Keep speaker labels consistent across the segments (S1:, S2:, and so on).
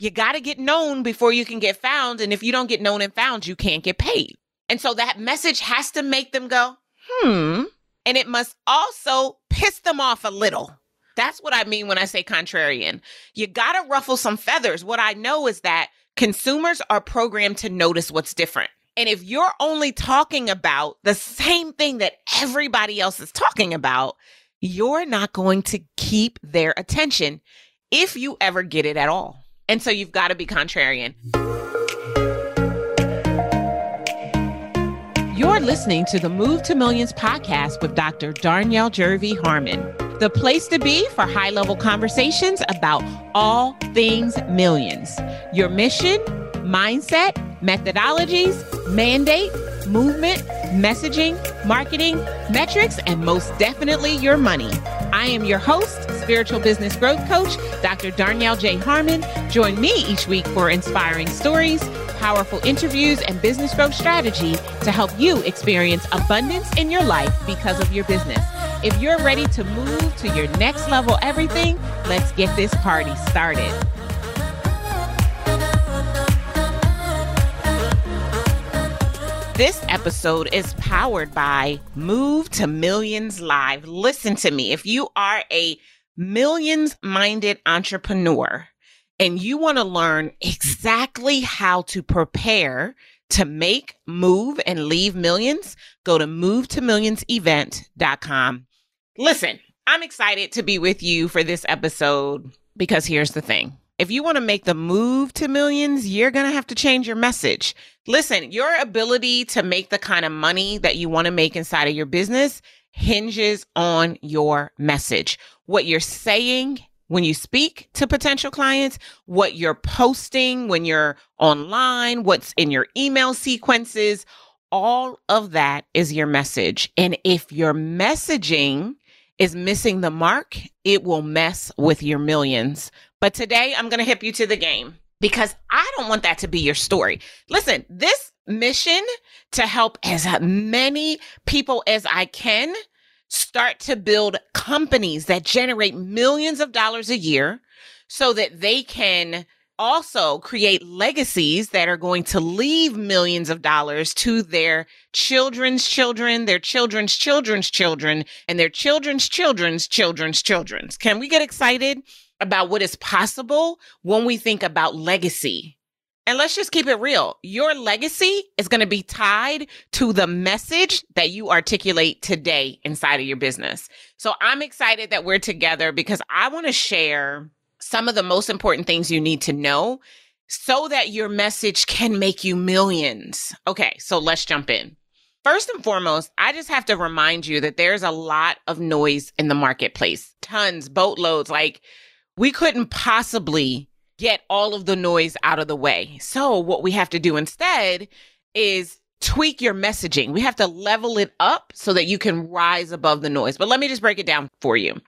S1: you got to get known before you can get found. And if you don't get known and found, you can't get paid. And so that message has to make them go, hmm. And it must also piss them off a little. That's what I mean when I say contrarian. You got to ruffle some feathers. What I know is that consumers are programmed to notice what's different. And if you're only talking about the same thing that everybody else is talking about, you're not going to keep their attention if you ever get it at all. And so you've got to be contrarian. You're listening to the Move to Millions podcast with Dr. Darnyelle Jervey Harman, the place to be for high level conversations about all things millions. Your mission, mindset, methodologies, mandate, movement, messaging, marketing, metrics, and most definitely your money. I am your host, spiritual business growth coach, Dr. Darnyelle J. Harman. Join me each week for inspiring stories, powerful interviews, and business growth strategy to help you experience abundance in your life because of your business. If you're ready to move to your next level everything, let's get this party started. This episode is powered by Move to Millions Live. Listen to me. If you are a millions minded entrepreneur and you want to learn exactly how to prepare to make, move, and leave millions, go to movetomillionsevent.com. Listen, I'm excited to be with you for this episode because here's the thing. If you want to make the move to millions, you're going to have to change your message. Listen, your ability to make the kind of money that you want to make inside of your business hinges on your message. What you're saying when you speak to potential clients, what you're posting when you're online, what's in your email sequences, all of that is your message. And if your messaging is missing the mark, it will mess with your millions. But today I'm going to hip you to the game because I don't want that to be your story. Listen, this mission to help as many people as I can start to build companies that generate millions of dollars a year so that they can also create legacies that are going to leave millions of dollars to their children's children, their children's children's children, and their children's children's children's children's. Can we get excited about what is possible when we think about legacy? And let's just keep it real. Your legacy is going to be tied to the message that you articulate today inside of your business. So I'm excited that we're together because I want to share some of the most important things you need to know so that your message can make you millions. Okay, so let's jump in. First and foremost, I just have to remind you that there's a lot of noise in the marketplace, tons, boatloads. Like, we couldn't possibly get all of the noise out of the way. So, what we have to do instead is tweak your messaging. We have to level it up so that you can rise above the noise. But let me just break it down for you.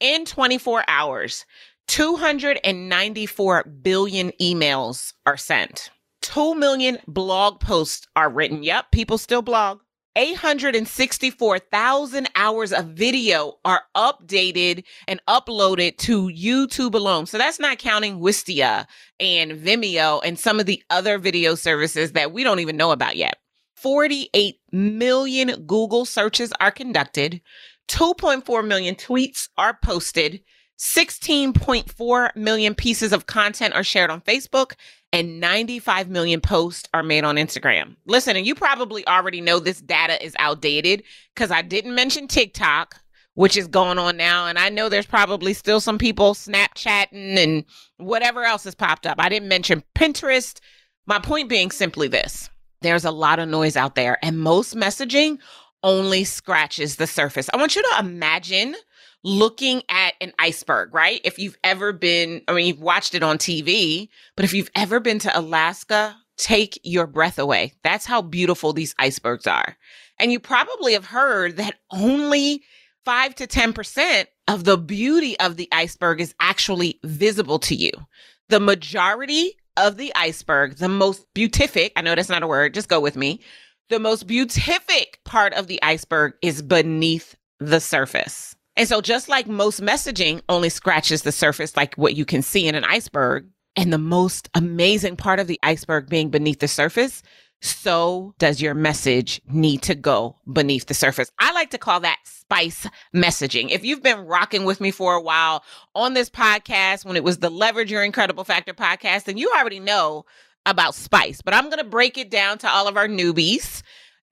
S1: In 24 hours, 294 billion emails are sent. 2 million blog posts are written. Yep, people still blog. 864,000 hours of video are updated and uploaded to YouTube alone. So that's not counting Wistia and Vimeo and some of the other video services that we don't even know about yet. 48 million Google searches are conducted. 2.4 million tweets are posted. 16.4 million pieces of content are shared on Facebook and 95 million posts are made on Instagram. Listen, and you probably already know this data is outdated because I didn't mention TikTok, which is going on now. And I know there's probably still some people Snapchatting and whatever else has popped up. I didn't mention Pinterest. My point being simply this there's a lot of noise out there, and most messaging only scratches the surface. I want you to imagine looking at an iceberg, right? If you've ever been, I mean, you've watched it on TV, but if you've ever been to Alaska, take your breath away. That's how beautiful these icebergs are. And you probably have heard that only 5 to 10% of the beauty of the iceberg is actually visible to you. The majority of the iceberg, the most beatific, I know that's not a word, just go with me. The most beatific part of the iceberg is beneath the surface. And so, just like most messaging only scratches the surface, like what you can see in an iceberg, And the most amazing part of the iceberg being beneath the surface, so does your message need to go beneath the surface. I like to call that spice messaging. If you've been rocking with me for a while on this podcast, when it was the Leverage Your Incredible Factor podcast, then you already know about spice. But I'm going to break it down to all of our newbies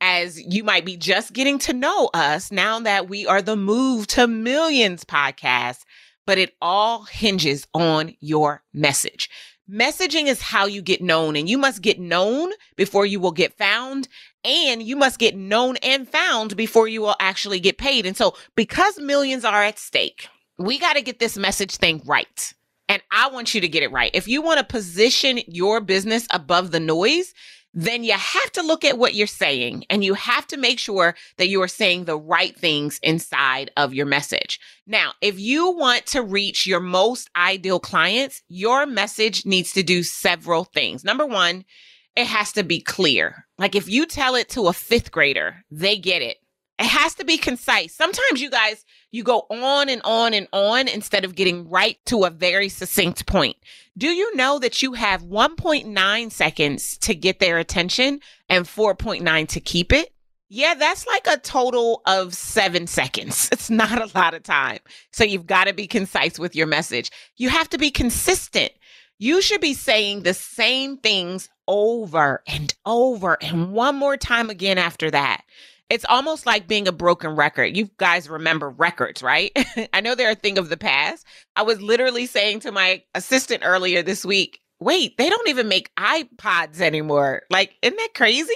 S1: as you might be just getting to know us now that we are the Move to Millions podcast. But it all hinges on your message. Messaging is how you get known, and you must get known before you will get found. And you must get known and found before you will actually get paid. And so, because millions are at stake, we got to get this message thing right. And I want you to get it right. If you want to position your business above the noise, then you have to look at what you're saying and you have to make sure that you are saying the right things inside of your message. Now, if you want to reach your most ideal clients, your message needs to do several things. Number one, it has to be clear. Like if you tell it to a fifth grader, they get it. It has to be concise. Sometimes you guys, you go on and on and on instead of getting right to a very succinct point. Do you know that you have 1.9 seconds to get their attention and 4.9 to keep it? Yeah, that's like a total of seven seconds. It's not a lot of time. So you've got to be concise with your message. You have to be consistent. You should be saying the same things over and over and one more time again after that. It's almost like being a broken record. You guys remember records, right? I know they're a thing of the past. I was literally saying to my assistant earlier this week, wait, they don't even make iPods anymore. Like, isn't that crazy?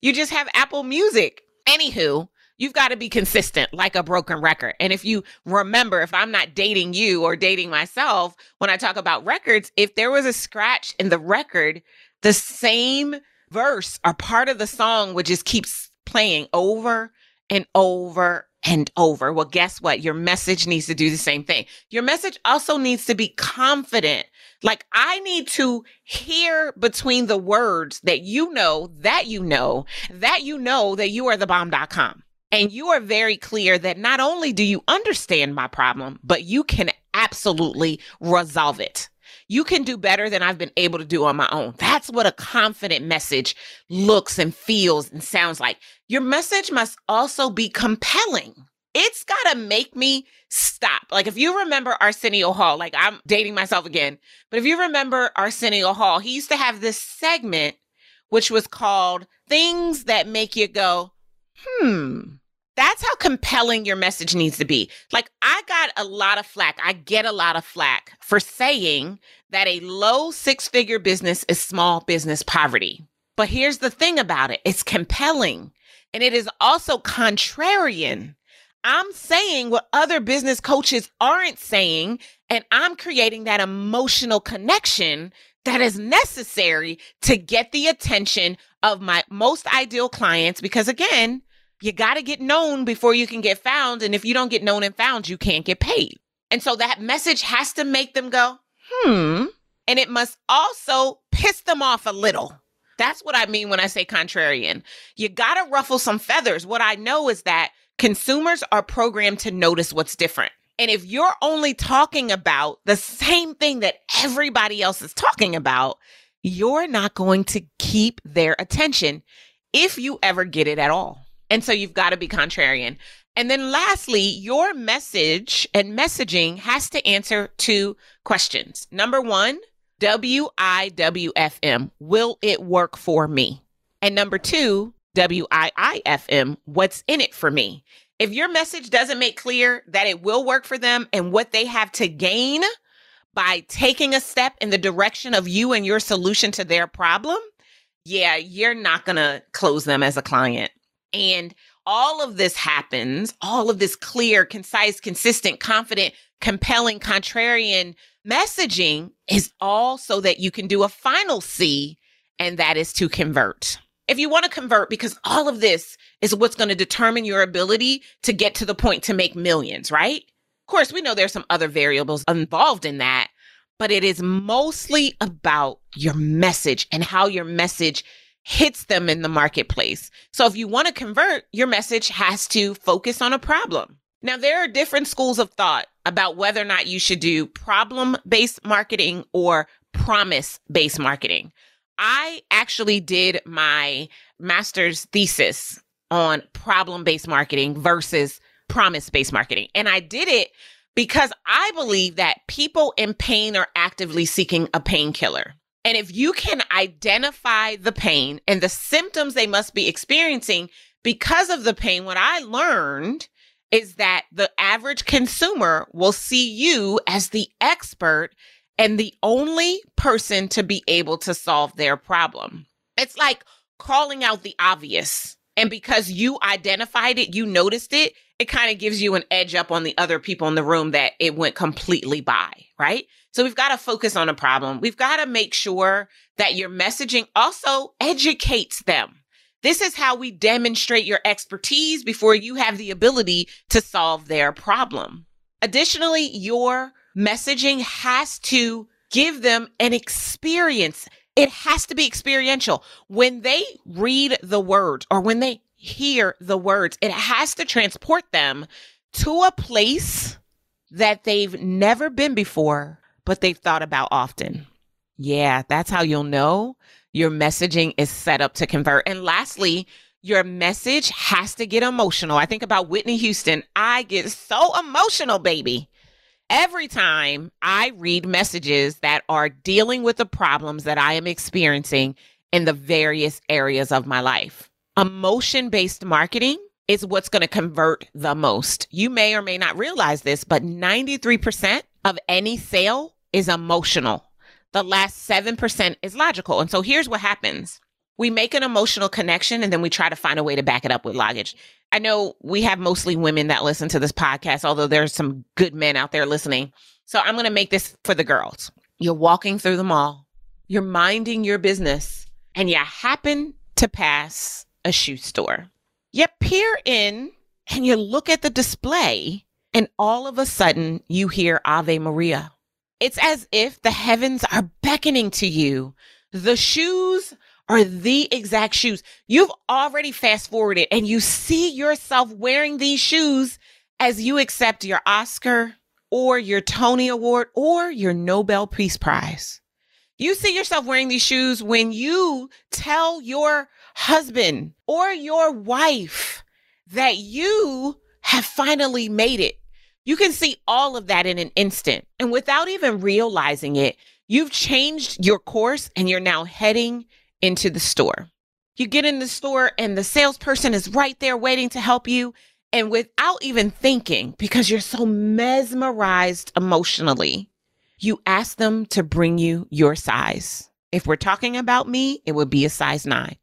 S1: You just have Apple Music. Anywho, you've got to be consistent like a broken record. And if you remember, if I'm not dating you or dating myself, when I talk about records, if there was a scratch in the record, the same verse or part of the song would just keep playing over and over and over. Well, guess what? Your message needs to do the same thing. Your message also needs to be confident. Like I need to hear between the words that you know, that you know, that you know that you are the bomb.com. And you are very clear that not only do you understand my problem, but you can absolutely resolve it you can do better than I've been able to do on my own. That's what a confident message looks and feels and sounds like. Your message must also be compelling. It's got to make me stop. Like if you remember Arsenio Hall, like I'm dating myself again, but if you remember Arsenio Hall, he used to have this segment which was called Things That Make You Go, hmm, that's how compelling your message needs to be. Like, I got a lot of flack. I get a lot of flack for saying that a low six figure business is small business poverty. But here's the thing about it it's compelling and it is also contrarian. I'm saying what other business coaches aren't saying, and I'm creating that emotional connection that is necessary to get the attention of my most ideal clients. Because again, you got to get known before you can get found. And if you don't get known and found, you can't get paid. And so that message has to make them go, hmm. And it must also piss them off a little. That's what I mean when I say contrarian. You got to ruffle some feathers. What I know is that consumers are programmed to notice what's different. And if you're only talking about the same thing that everybody else is talking about, you're not going to keep their attention if you ever get it at all. And so you've got to be contrarian. And then lastly, your message and messaging has to answer two questions. Number one, WIWFM, will it work for me? And number two, WIIFM, what's in it for me? If your message doesn't make clear that it will work for them and what they have to gain by taking a step in the direction of you and your solution to their problem, yeah, you're not going to close them as a client. And all of this happens, all of this clear, concise, consistent, confident, compelling, contrarian messaging is all so that you can do a final C, and that is to convert. If you want to convert, because all of this is what's going to determine your ability to get to the point to make millions, right? Of course, we know there's some other variables involved in that, but it is mostly about your message and how your message hits them in the marketplace. So if you want to convert, your message has to focus on a problem. Now, there are different schools of thought about whether or not you should do problem based marketing or promise based marketing. I actually did my master's thesis on problem based marketing versus promise based marketing. And I did it because I believe that people in pain are actively seeking a painkiller. And if you can identify the pain and the symptoms they must be experiencing because of the pain, what I learned is that the average consumer will see you as the expert and the only person to be able to solve their problem. It's like calling out the obvious. And because you identified it, you noticed it, it kind of gives you an edge up on the other people in the room that it went completely by, right? So we've got to focus on a problem. We've got to make sure that your messaging also educates them. This is how we demonstrate your expertise before you have the ability to solve their problem. Additionally, your messaging has to give them an experience. It has to be experiential. When they read the words or when they hear the words, it has to transport them to a place that they've never been before, but they've thought about often. Yeah, that's how you'll know your messaging is set up to convert. And lastly, your message has to get emotional. I think about Whitney Houston. I get so emotional, baby. Every time I read messages that are dealing with the problems that I am experiencing in the various areas of my life. Emotion based marketing is what's going to convert the most. You may or may not realize this, but 93% of any sale is emotional. The last 7% is logical. And so here's what happens. We make an emotional connection and then we try to find a way to back it up with logic. I know we have mostly women that listen to this podcast, although there's some good men out there listening. So I'm going to make this for the girls. You're walking through the mall, you're minding your business, and you happen to pass a shoe store. You peer in and you look at the display, and all of a sudden you hear Ave Maria. It's as if the heavens are beckoning to you. The shoes are the exact shoes. You've already fast forwarded and you see yourself wearing these shoes as you accept your Oscar or your Tony Award or your Nobel Peace Prize. You see yourself wearing these shoes when you tell your husband or your wife that you have finally made it. You can see all of that in an instant. And without even realizing it, you've changed your course and you're now heading into the store. You get in the store and the salesperson is right there waiting to help you. And without even thinking, because you're so mesmerized emotionally, you ask them to bring you your size. If we're talking about me, it would be a size nine.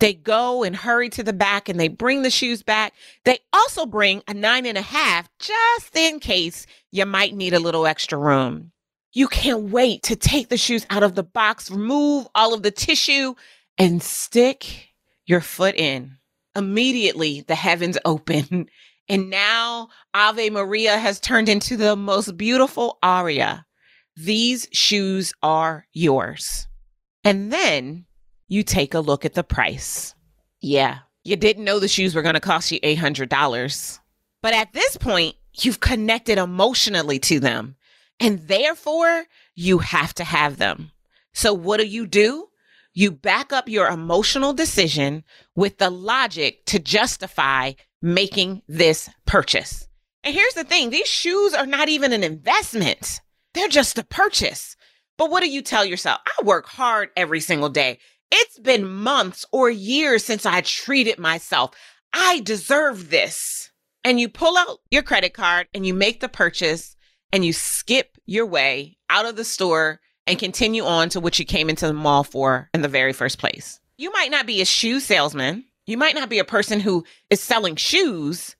S1: They go and hurry to the back and they bring the shoes back. They also bring a nine and a half just in case you might need a little extra room. You can't wait to take the shoes out of the box, remove all of the tissue, and stick your foot in. Immediately, the heavens open. And now Ave Maria has turned into the most beautiful aria. These shoes are yours. And then you take a look at the price. Yeah, you didn't know the shoes were going to cost you $800. But at this point, you've connected emotionally to them, and therefore you have to have them. So, what do you do? You back up your emotional decision with the logic to justify making this purchase. And here's the thing these shoes are not even an investment, they're just a purchase. But what do you tell yourself? I work hard every single day. It's been months or years since I treated myself. I deserve this. And you pull out your credit card and you make the purchase and you skip your way out of the store and continue on to what you came into the mall for in the very first place. You might not be a shoe salesman. You might not be a person who is selling shoes.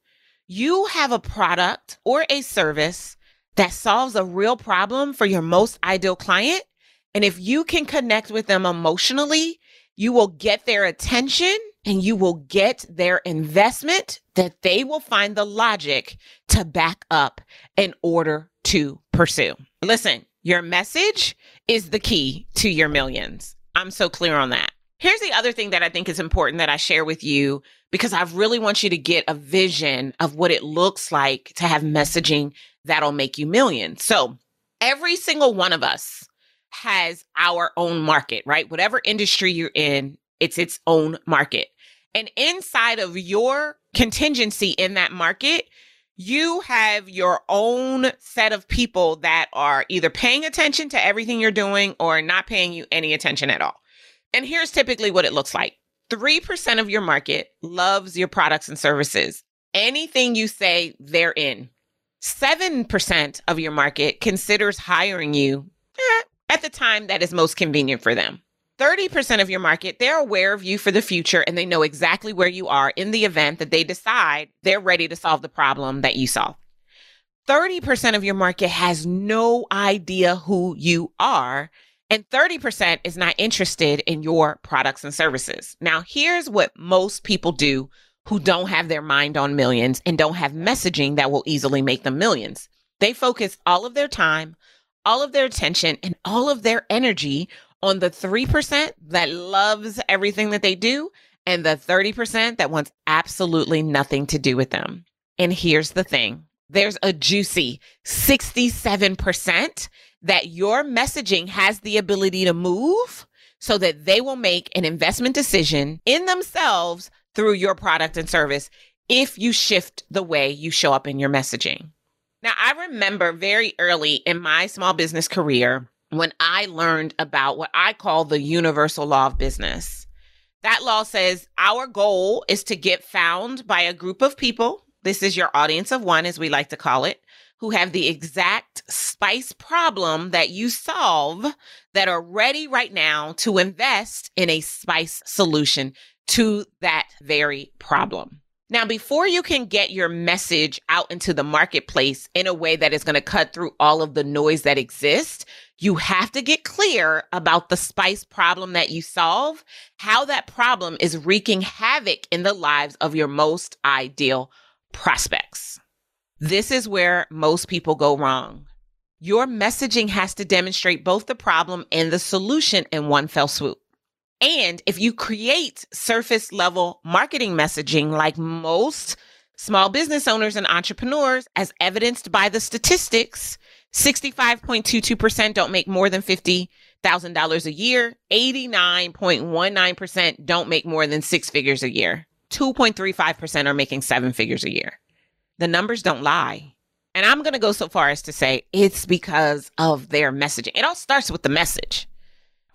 S1: You have a product or a service that solves a real problem for your most ideal client and if you can connect with them emotionally, you will get their attention and you will get their investment that they will find the logic to back up in order to pursue. Listen, your message is the key to your millions. I'm so clear on that. Here's the other thing that I think is important that I share with you because I really want you to get a vision of what it looks like to have messaging that'll make you millions. So, every single one of us has our own market, right? Whatever industry you're in, it's its own market. And inside of your contingency in that market, you have your own set of people that are either paying attention to everything you're doing or not paying you any attention at all. And here's typically what it looks like 3% of your market loves your products and services. Anything you say, they're in. 7% of your market considers hiring you at the time that is most convenient for them. 30% of your market, they're aware of you for the future and they know exactly where you are in the event that they decide they're ready to solve the problem that you solve. 30% of your market has no idea who you are, and 30% is not interested in your products and services. Now, here's what most people do who don't have their mind on millions and don't have messaging that will easily make them millions. They focus all of their time, all of their attention, and all of their energy on the 3% that loves everything that they do and the 30% that wants absolutely nothing to do with them. And here's the thing there's a juicy 67% that your messaging has the ability to move so that they will make an investment decision in themselves through your product and service if you shift the way you show up in your messaging. Now, I remember very early in my small business career when I learned about what I call the universal law of business. That law says our goal is to get found by a group of people. This is your audience of one, as we like to call it, who have the exact spice problem that you solve that are ready right now to invest in a spice solution to that very problem. Now, before you can get your message out into the marketplace in a way that is going to cut through all of the noise that exists, you have to get clear about the spice problem that you solve, how that problem is wreaking havoc in the lives of your most ideal prospects. This is where most people go wrong. Your messaging has to demonstrate both the problem and the solution in one fell swoop. And if you create surface level marketing messaging like most small business owners and entrepreneurs, as evidenced by the statistics, 65.22% don't make more than $50,000 a year. 89.19% don't make more than six figures a year. 2.35% are making seven figures a year. The numbers don't lie. And I'm going to go so far as to say it's because of their messaging. It all starts with the message,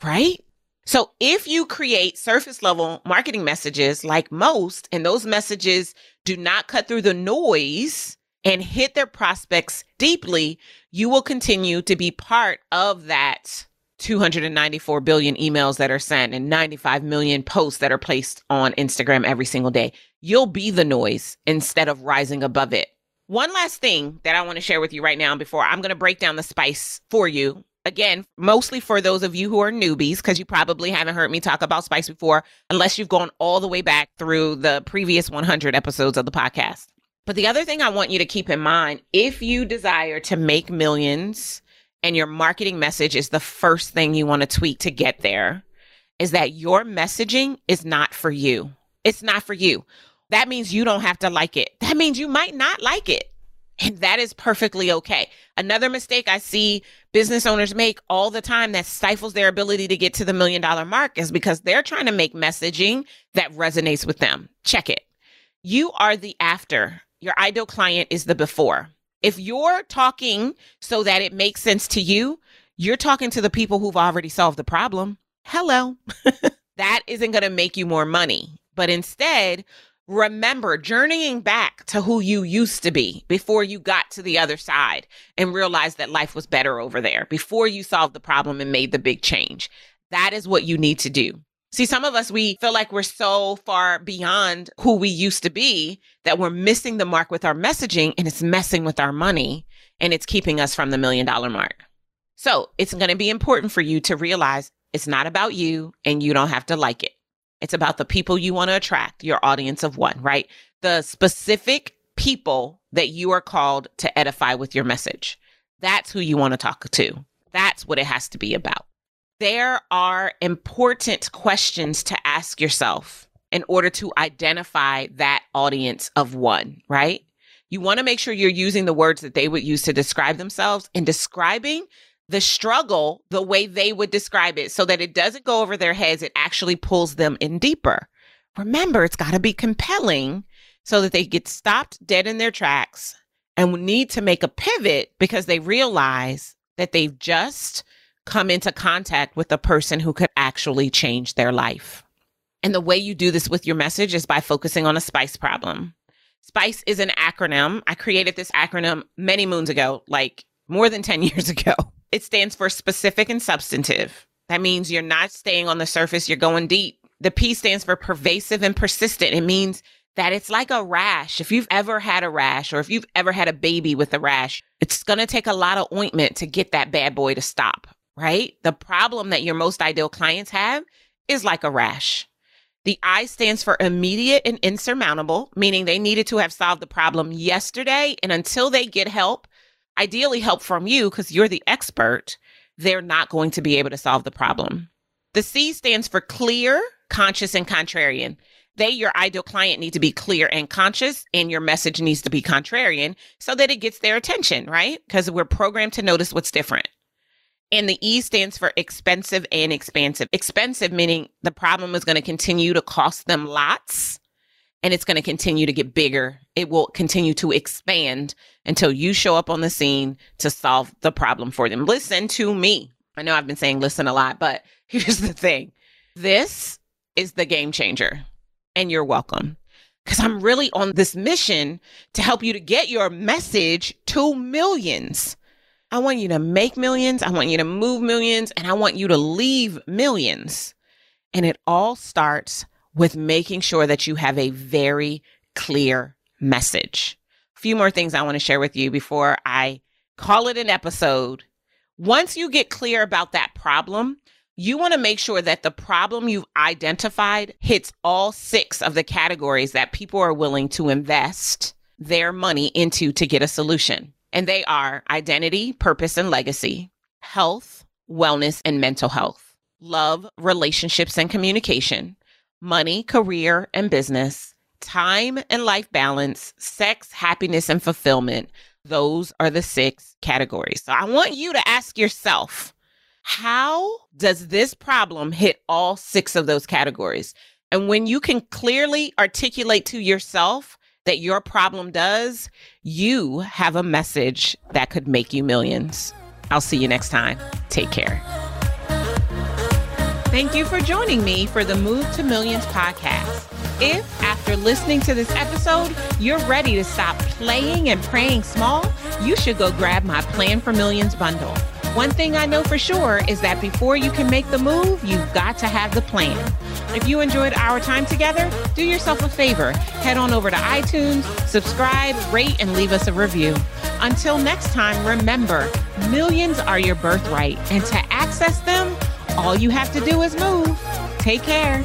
S1: right? So if you create surface level marketing messages like most, and those messages do not cut through the noise and hit their prospects deeply, you will continue to be part of that 294 billion emails that are sent and 95 million posts that are placed on Instagram every single day. You'll be the noise instead of rising above it. One last thing that I want to share with you right now before I'm going to break down the spice for you again, mostly for those of you who are newbies, because you probably haven't heard me talk about spice before, unless you've gone all the way back through the previous 100 episodes of the podcast. But the other thing I want you to keep in mind if you desire to make millions and your marketing message is the first thing you want to tweet to get there, is that your messaging is not for you. It's not for you. That means you don't have to like it. That means you might not like it. And that is perfectly okay. Another mistake I see business owners make all the time that stifles their ability to get to the million dollar mark is because they're trying to make messaging that resonates with them. Check it. You are the after, your ideal client is the before. If you're talking so that it makes sense to you, you're talking to the people who've already solved the problem. Hello. that isn't going to make you more money. But instead, remember journeying back to who you used to be before you got to the other side and realized that life was better over there, before you solved the problem and made the big change. That is what you need to do. See, some of us, we feel like we're so far beyond who we used to be that we're missing the mark with our messaging and it's messing with our money and it's keeping us from the million dollar mark. So it's going to be important for you to realize it's not about you and you don't have to like it. It's about the people you want to attract, your audience of one, right? The specific people that you are called to edify with your message. That's who you want to talk to. That's what it has to be about. There are important questions to ask yourself in order to identify that audience of one, right? You want to make sure you're using the words that they would use to describe themselves and describing the struggle the way they would describe it so that it doesn't go over their heads. It actually pulls them in deeper. Remember, it's got to be compelling so that they get stopped dead in their tracks and need to make a pivot because they realize that they've just come into contact with a person who could actually change their life. And the way you do this with your message is by focusing on a spice problem. SPICE is an acronym. I created this acronym many moons ago, like more than 10 years ago. It stands for specific and substantive. That means you're not staying on the surface, you're going deep. The P stands for pervasive and persistent. It means that it's like a rash. If you've ever had a rash or if you've ever had a baby with a rash, it's going to take a lot of ointment to get that bad boy to stop, right? The problem that your most ideal clients have is like a rash. The I stands for immediate and insurmountable, meaning they needed to have solved the problem yesterday. And until they get help, ideally help from you because you're the expert, they're not going to be able to solve the problem. The C stands for clear, conscious, and contrarian. They, your ideal client, need to be clear and conscious, and your message needs to be contrarian so that it gets their attention, right? Because we're programmed to notice what's different. And the E stands for expensive and expansive. Expensive meaning the problem is going to continue to cost them lots and it's going to continue to get bigger. It will continue to expand until you show up on the scene to solve the problem for them. Listen to me. I know I've been saying listen a lot, but here's the thing this is the game changer, and you're welcome. Because I'm really on this mission to help you to get your message to millions. I want you to make millions. I want you to move millions and I want you to leave millions. And it all starts with making sure that you have a very clear message. A few more things I want to share with you before I call it an episode. Once you get clear about that problem, you want to make sure that the problem you've identified hits all six of the categories that people are willing to invest their money into to get a solution. And they are identity, purpose, and legacy, health, wellness, and mental health, love, relationships, and communication, money, career, and business, time and life balance, sex, happiness, and fulfillment. Those are the six categories. So I want you to ask yourself, how does this problem hit all six of those categories? And when you can clearly articulate to yourself that your problem does, you have a message that could make you millions. I'll see you next time. Take care. Thank you for joining me for the Move to Millions podcast. If, after listening to this episode, you're ready to stop playing and praying small, you should go grab my Plan for Millions bundle. One thing I know for sure is that before you can make the move, you've got to have the plan. If you enjoyed our time together, do yourself a favor. Head on over to iTunes, subscribe, rate, and leave us a review. Until next time, remember millions are your birthright, and to access them, all you have to do is move. Take care.